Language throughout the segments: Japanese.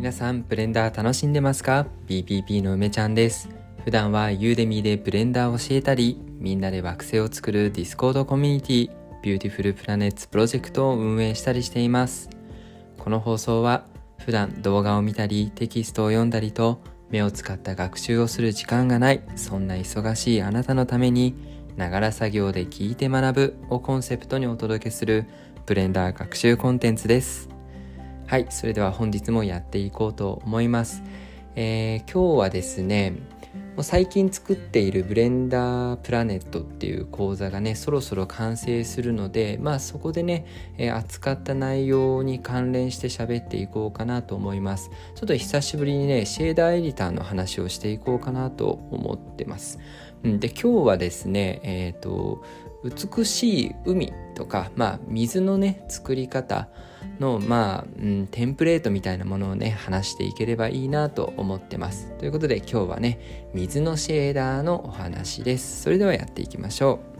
皆さんブレンダー楽しんでますか ?BPP の梅ちゃんです。普段は Udemy でブレンダーを教えたりみんなで惑星を作る Discord コミュニティ Beautiful Planets Project を運営したりしています。この放送は普段動画を見たりテキストを読んだりと目を使った学習をする時間がないそんな忙しいあなたのためにながら作業で聞いて学ぶをコンセプトにお届けするブレンダー学習コンテンツです。はいそれでは本日もやっていこうと思います、えー、今日はですねもう最近作っているブレンダープラネットっていう講座がねそろそろ完成するのでまあそこでね、えー、扱った内容に関連して喋っていこうかなと思います。ちょっと久しぶりにねシェーダーエディターの話をしていこうかなと思ってます。んで今日はですねえっ、ー、と美しい海とか、まあ、水のね作り方の、まあうん、テンプレートみたいなものをね話していければいいなと思ってます。ということで今日はね水のシェーダーのお話です。それではやっていきましょう。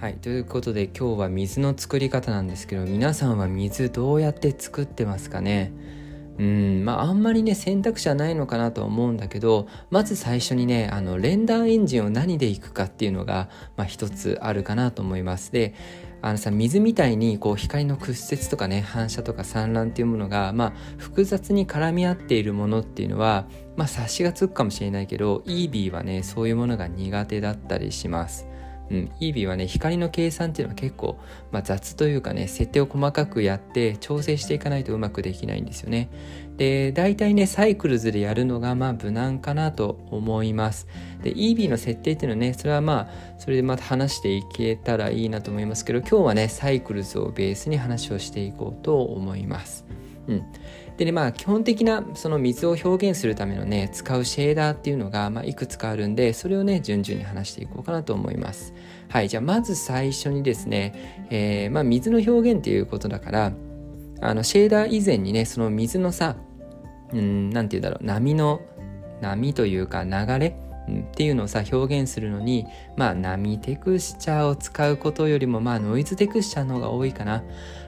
はい、ということで今日は水の作り方なんですけど皆さんは水どうやって作ってますかね？うんまああんまりね選択肢はないのかなと思うんだけどまず最初にねあのレンダーエンジンを何でいくかっていうのが、まあ、一つあるかなと思いますであのさ水みたいにこう光の屈折とかね反射とか散乱っていうものが、まあ、複雑に絡み合っているものっていうのは、まあ、察しがつくかもしれないけど EB はねそういうものが苦手だったりします。うん、イービーはね光の計算っていうのは結構、まあ、雑というかね設定を細かくやって調整していかないとうまくできないんですよね。で大体ねサイクルズでやるのがまあ無難かなと思います。でイービーの設定っていうのはねそれはまあそれでまた話していけたらいいなと思いますけど今日はねサイクルズをベースに話をしていこうと思います。うん。でねまあ基本的なその水を表現するためのね使うシェーダーっていうのが、まあ、いくつかあるんでそれをね順々に話していこうかなと思います。はいじゃあまず最初にですね、えー、まあ、水の表現っていうことだからあのシェーダー以前にねその水のさうん何て言うんだろう波の波というか流れっていうのをさ表現するのにまあ波テクスチャーを使うことよりもまあノイズテクスチャーの方が多いかな。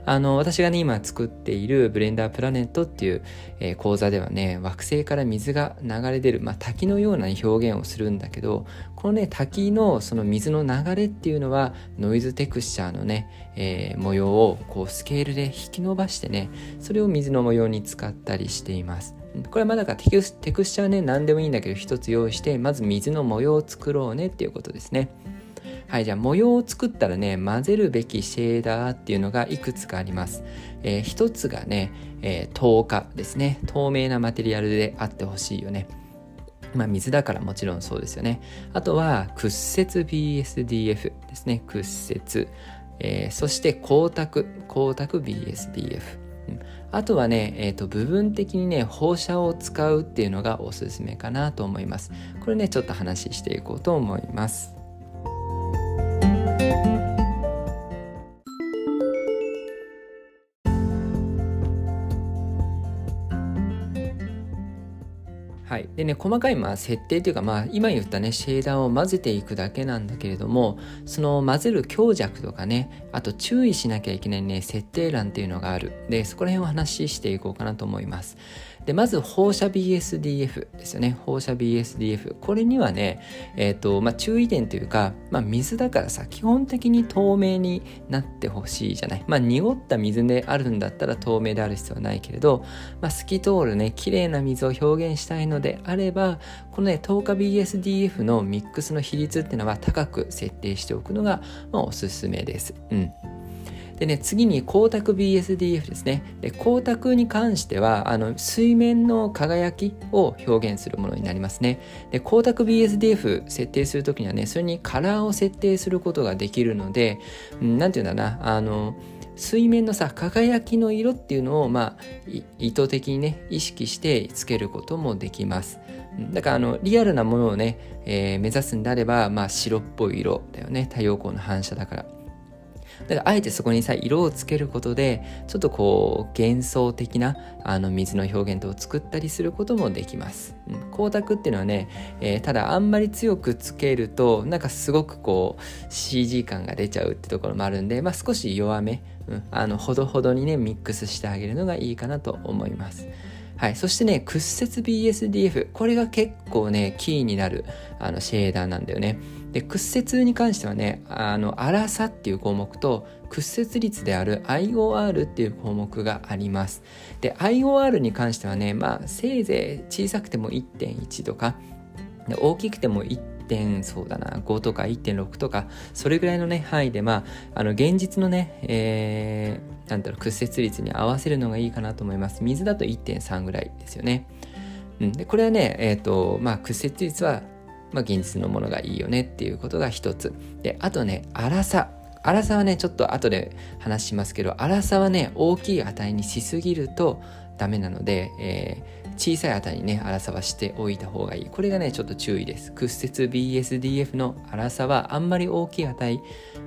あの私がね今作っているブレンダープラネットっていう、えー、講座ではね惑星から水が流れ出る、まあ、滝のような表現をするんだけどこのね滝のその水の流れっていうのはノイズテクスチャーのね、えー、模様をこうスケールで引き伸ばしてねそれを水の模様に使ったりしています。これはまだかテクステクスチャーね何でもいいんだけど一つ用意してまず水の模様を作ろうねっていうことですねはいじゃあ模様を作ったらね混ぜるべきシェーダーっていうのがいくつかあります、えー、一つがね、えー、透過ですね透明なマテリアルであってほしいよねまあ、水だからもちろんそうですよね。あとは、屈折 BSDF ですね。屈折。えー、そして、光沢。光沢 BSDF。あとはね、えーと、部分的にね放射を使うっていうのがおすすめかなと思います。これねちょっと話していこうと思います。ね細かいまあ設定というか、まあ、今言ったねシェーダーを混ぜていくだけなんだけれどもその混ぜる強弱とかねあと注意しなきゃいけないね設定欄っていうのがある。でそこら辺を話していこうかなと思います。でまず放射 BSDF ですよね。放射 BSDF これにはね、えーとまあ、注意点というか、まあ、水だからさ基本的に透明になってほしいじゃない。まあ濁った水であるんだったら透明である必要はないけれど、まあ、透き通るね綺麗な水を表現したいのであればこのね透過 BSDF のミックスの比率っていうのは高く設定しておくのが、まあ、おすすめですうんでね、次に光沢 BSDF ですね。で光沢に関しては、あの、水面の輝きを表現するものになりますね。で、光沢 BSDF 設定するときにはね、それにカラーを設定することができるので、うん、ていうんだな、あの、水面のさ輝きの色っていうのを、まあ、意図的にね意識してつけることもできますだからあのリアルなものをね、えー、目指すんであれば、まあ、白っぽい色だよね。太陽光の反射だから。だからあえてそこにさ色をつけることでちょっとこう幻想的なあの水の表現とを作ったりすることもできます、うん、光沢っていうのはね、えー、ただあんまり強くつけるとなんかすごくこう CG 感が出ちゃうってところもあるんで、まあ、少し弱め、うん、あのほどほどにねミックスしてあげるのがいいかなと思います。はい。そしてね、屈折 BSDF。これが結構ね、キーになる、あの、シェーダーなんだよね。で、屈折に関してはね、あの、粗さっていう項目と、屈折率である IOR っていう項目があります。で、IOR に関してはね、まあ、せいぜい小さくても1.1とか、大きくても1点そうだな5とか1.6とかそれぐらいのね範囲でまああの現実のね、えー、だろう屈折率に合わせるのがいいかなと思います。水だと1.3ぐらいですよね、うん、でこれはねえっ、ー、とまあ屈折率はまあ、現実のものがいいよねっていうことが一つ。であとね粗さ。粗さはねちょっと後で話しますけど粗さはね大きい値にしすぎるとダメなので、えー小さい値にね、粗さはしておいた方がいい。これがね、ちょっと注意です。屈折 BSDF の粗さはあんまり大きい値、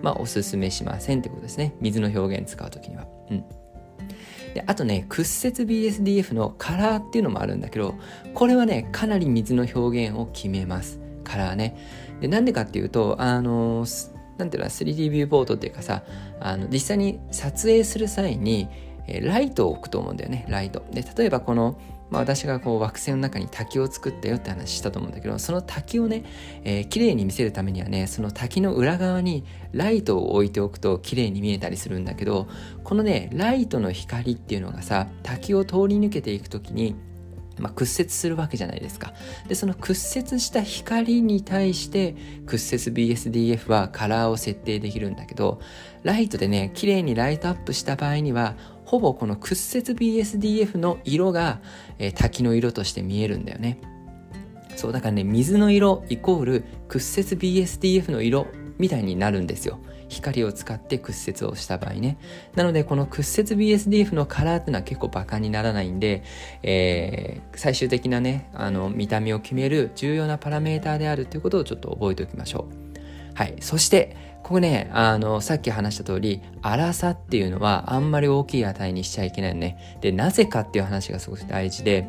まあ、おすすめしませんってことですね。水の表現使うときには。うん。で、あとね、屈折 BSDF のカラーっていうのもあるんだけど、これはね、かなり水の表現を決めます。カラーね。で、なんでかっていうと、あのなんていうの 3D ビューボードっていうかさ、あの、実際に撮影する際に、えライトを置くと思うんだよね、ライト。で、例えばこの、まあ、私がこう惑星の中に滝を作ったよって話したと思うんだけどその滝をね、えー、綺麗に見せるためにはねその滝の裏側にライトを置いておくと綺麗に見えたりするんだけどこのねライトの光っていうのがさ滝を通り抜けていく時にまあ、屈折するわけじゃないですか。で、その屈折した光に対して屈折 BSDF はカラーを設定できるんだけど、ライトでね、綺麗にライトアップした場合には、ほぼこの屈折 BSDF の色が、えー、滝の色として見えるんだよね。そう、だからね、水の色イコール屈折 BSDF の色みたいになるんですよ。光を使って屈折をした場合ね。なので、この屈折 BSDF のカラーっていうのは結構バカにならないんで、えー、最終的なね、あの、見た目を決める重要なパラメーターであるということをちょっと覚えておきましょう。はい。そして、ここね、あの、さっき話した通り、粗さっていうのはあんまり大きい値にしちゃいけないよね。で、なぜかっていう話がすごく大事で、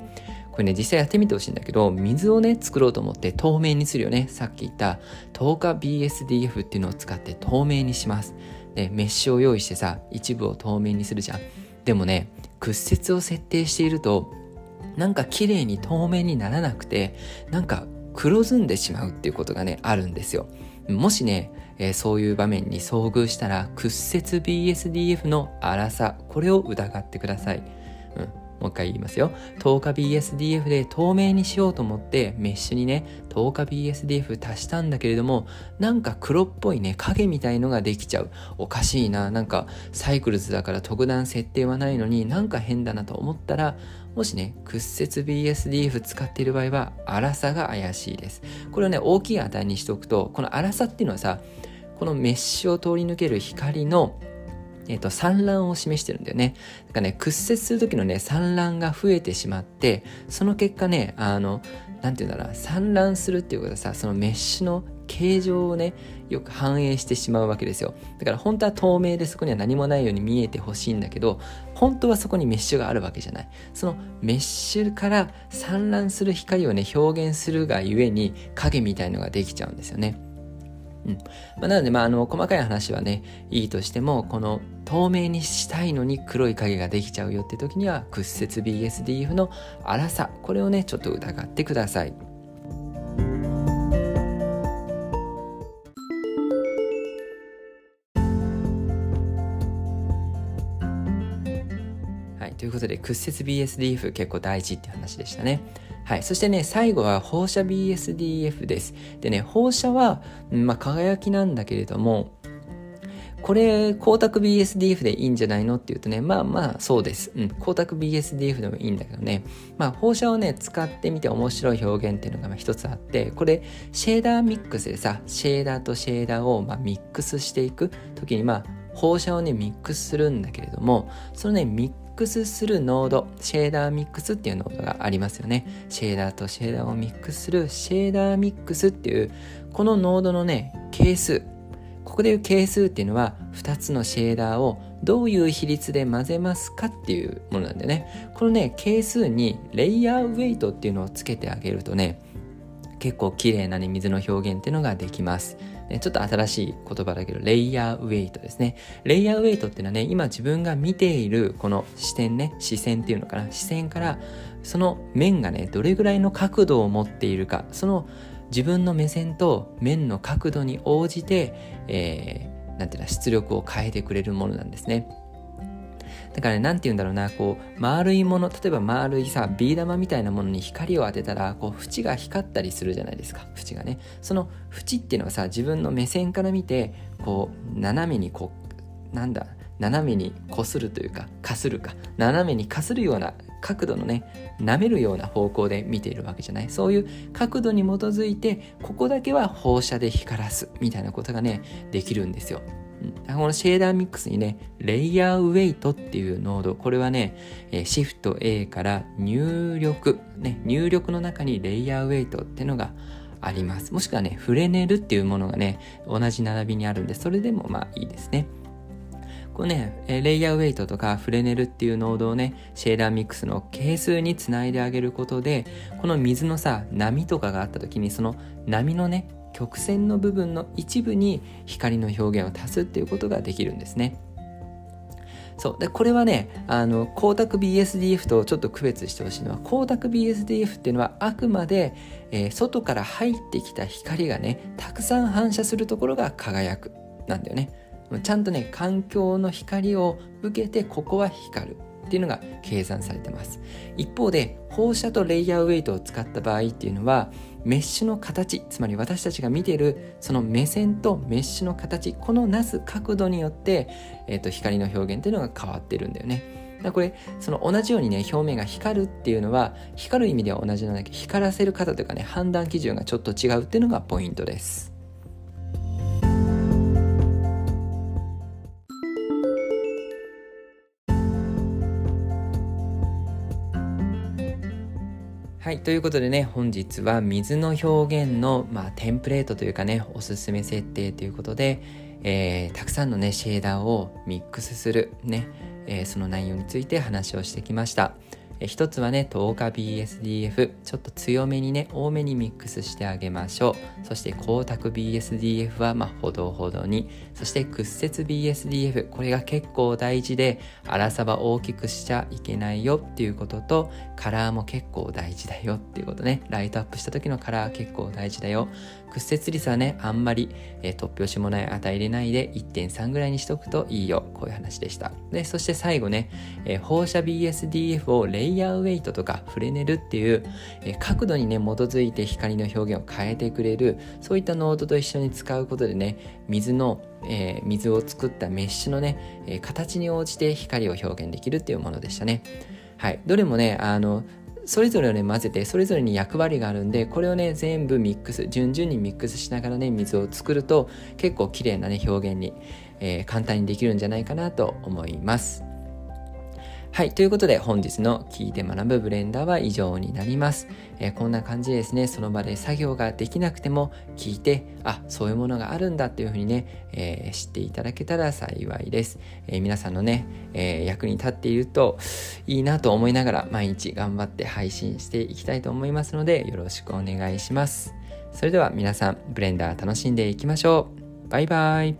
これね、実際やってみてほしいんだけど、水をね、作ろうと思って透明にするよね。さっき言った10日 BSDF っていうのを使って透明にします。で、メッシュを用意してさ、一部を透明にするじゃん。でもね、屈折を設定していると、なんか綺麗に透明にならなくて、なんか黒ずんでしまうっていうことがね、あるんですよ。もしね、えー、そういう場面に遭遇したら屈折 BSDF の粗さこれを疑ってください、うん、もう一回言いますよ。10日 BSDF で透明にしようと思ってメッシュにね10日 BSDF 足したんだけれどもなんか黒っぽいね影みたいのができちゃう。おかしいななんかサイクルズだから特段設定はないのになんか変だなと思ったらもしね、屈折 BSDF 使っている場合は、粗さが怪しいです。これをね、大きい値にしておくと、この粗さっていうのはさ、このメッシュを通り抜ける光のえっ、と、産卵を示してるんだよね。だからね、屈折する時のね、産卵が増えてしまって、その結果ね、あの、なんていうんだろう産卵するっていうことはさ、そのメッシュの形状をね、よく反映してしまうわけですよ。だから本当は透明でそこには何もないように見えてほしいんだけど、本当はそこにメッシュがあるわけじゃない。そのメッシュから散乱する光をね、表現するがゆえに影みたいのができちゃうんですよね。うん。まあ、なので、まあ、あの、細かい話はね、いいとしても、この透明にしたいのに黒い影ができちゃうよって時には、屈折 BSDF の粗さ、これをね、ちょっと疑ってください。はいということで、屈折 BSDF 結構大事って話でしたね。はい。そしてね、最後は放射 BSDF です。でね、放射は、まあ、輝きなんだけれども、これ、光沢 BSDF でいいんじゃないのって言うとね、まあまあそうです。うん、光沢 BSDF でもいいんだけどね、まあ放射をね、使ってみて面白い表現っていうのが一つあって、これ、シェーダーミックスでさ、シェーダーとシェーダーをまあミックスしていく時に、まあ放射をね、ミックスするんだけれども、そのね、ミックスするノード、シェーダーミックスっていうノードがありますよね。シェーダーとシェーダーをミックス。するシェーダーミックスっていう、このノードのね、係数、こここでいう係数っていうのは2つのシェーダーをどういう比率で混ぜますかっていうものなんでね。このね係数にレイヤーウェイトっていうのをつけてあげるとね結構綺麗な、ね、水の表現っていうのができます。ね、ちょっと新しい言葉だけど、レイヤーウェイトですね。レイヤーウェイトっていうのはね、今自分が見ているこの視点ね、視線っていうのかな、視線からその面がね、どれぐらいの角度を持っているか、その自分の目線と面の角度に応じて、えー、なんていうの、出力を変えてくれるものなんですね。だからね、なんて言うんだろうな、こう、丸いもの、例えば丸いさ、ビー玉みたいなものに光を当てたら、こう、縁が光ったりするじゃないですか、縁がね。その縁っていうのはさ、自分の目線から見て、こう、斜めにこう、なんだ、斜めにこするというか、かするか、斜めにかするような角度のね、舐めるような方向で見ているわけじゃない？そういう角度に基づいて、ここだけは放射で光らす、みたいなことがね、できるんですよ。このシェーダーミックスにね、レイヤーウェイトっていうノード、これはね、シフト A から入力、ね、入力の中にレイヤーウェイトっていうのがあります。もしくはね、フレネルっていうものがね、同じ並びにあるんで、それでもまあいいですね。こうね、レイヤーウェイトとかフレネルっていうノードをね、シェーダーミックスの係数につないであげることで、この水のさ、波とかがあった時に、その波のね、曲線の部分の一部に光の表現を足すっていうことができるんですね。そう。でこれはねあの光沢 BSDF とちょっと区別してほしいのは光沢 BSDF っていうのはあくまで、えー、外から入ってきた光がねたくさん反射するところが輝くなんだよね。ちゃんとね環境の光を受けてここは光る。っていうのが計算されてます。一方で放射とレイヤーウェイトを使った場合っていうのはメッシュの形つまり私たちが見ているその目線とメッシュの形このなす角度によって、えーと、光の表現っていうのが変わってるんだよね。だこれその同じようにね表面が光るっていうのは光る意味では同じなんだけど光らせる方というかね判断基準がちょっと違うっていうのがポイントです。はい。ということでね、本日は水の表現の、まあ、テンプレートというかね、おすすめ設定ということで、えー、たくさんのね、シェーダーをミックスする、ね、えー、その内容について話をしてきました。え一つはね、10日 BSDF。ちょっと強めにね、多めにミックスしてあげましょう。そして光沢 BSDF は、まあ、ほどほどに。そして屈折 BSDF。これが結構大事で、粗さは大きくしちゃいけないよっていうことと、カラーも結構大事だよっていうことね。ライトアップした時のカラー結構大事だよ。屈折率はね、あんまり、えー、突拍子もない値入れないで1.3ぐらいにしとくといいよ。こういう話でした。で、そして最後ね、えー、放射 BSDF をレイヤーウェイトとかフレネルっていう、え、角度にね、基づいて光の表現を変えてくれる、そういったノードと一緒に使うことでね、水の、えー、水を作ったメッシュのね、え、形に応じて光を表現できるっていうものでしたね。はい。どれもね、あの、それぞれをね混ぜてそれぞれに役割があるんでこれをね全部ミックス順々にミックスしながらね水を作ると結構綺麗なね表現に、えー、簡単にできるんじゃないかなと思いますはい。ということで、本日の聞いて学ぶブレンダーは以上になります。えー、こんな感じですね、その場で作業ができなくても聞いて、あ、そういうものがあるんだっていうふうにね、えー、知っていただけたら幸いです。えー、皆さんのね、え役に立っているといいなと思いながら毎日頑張って配信していきたいと思いますので、よろしくお願いします。それでは皆さん、ブレンダー楽しんでいきましょう。バイバイ。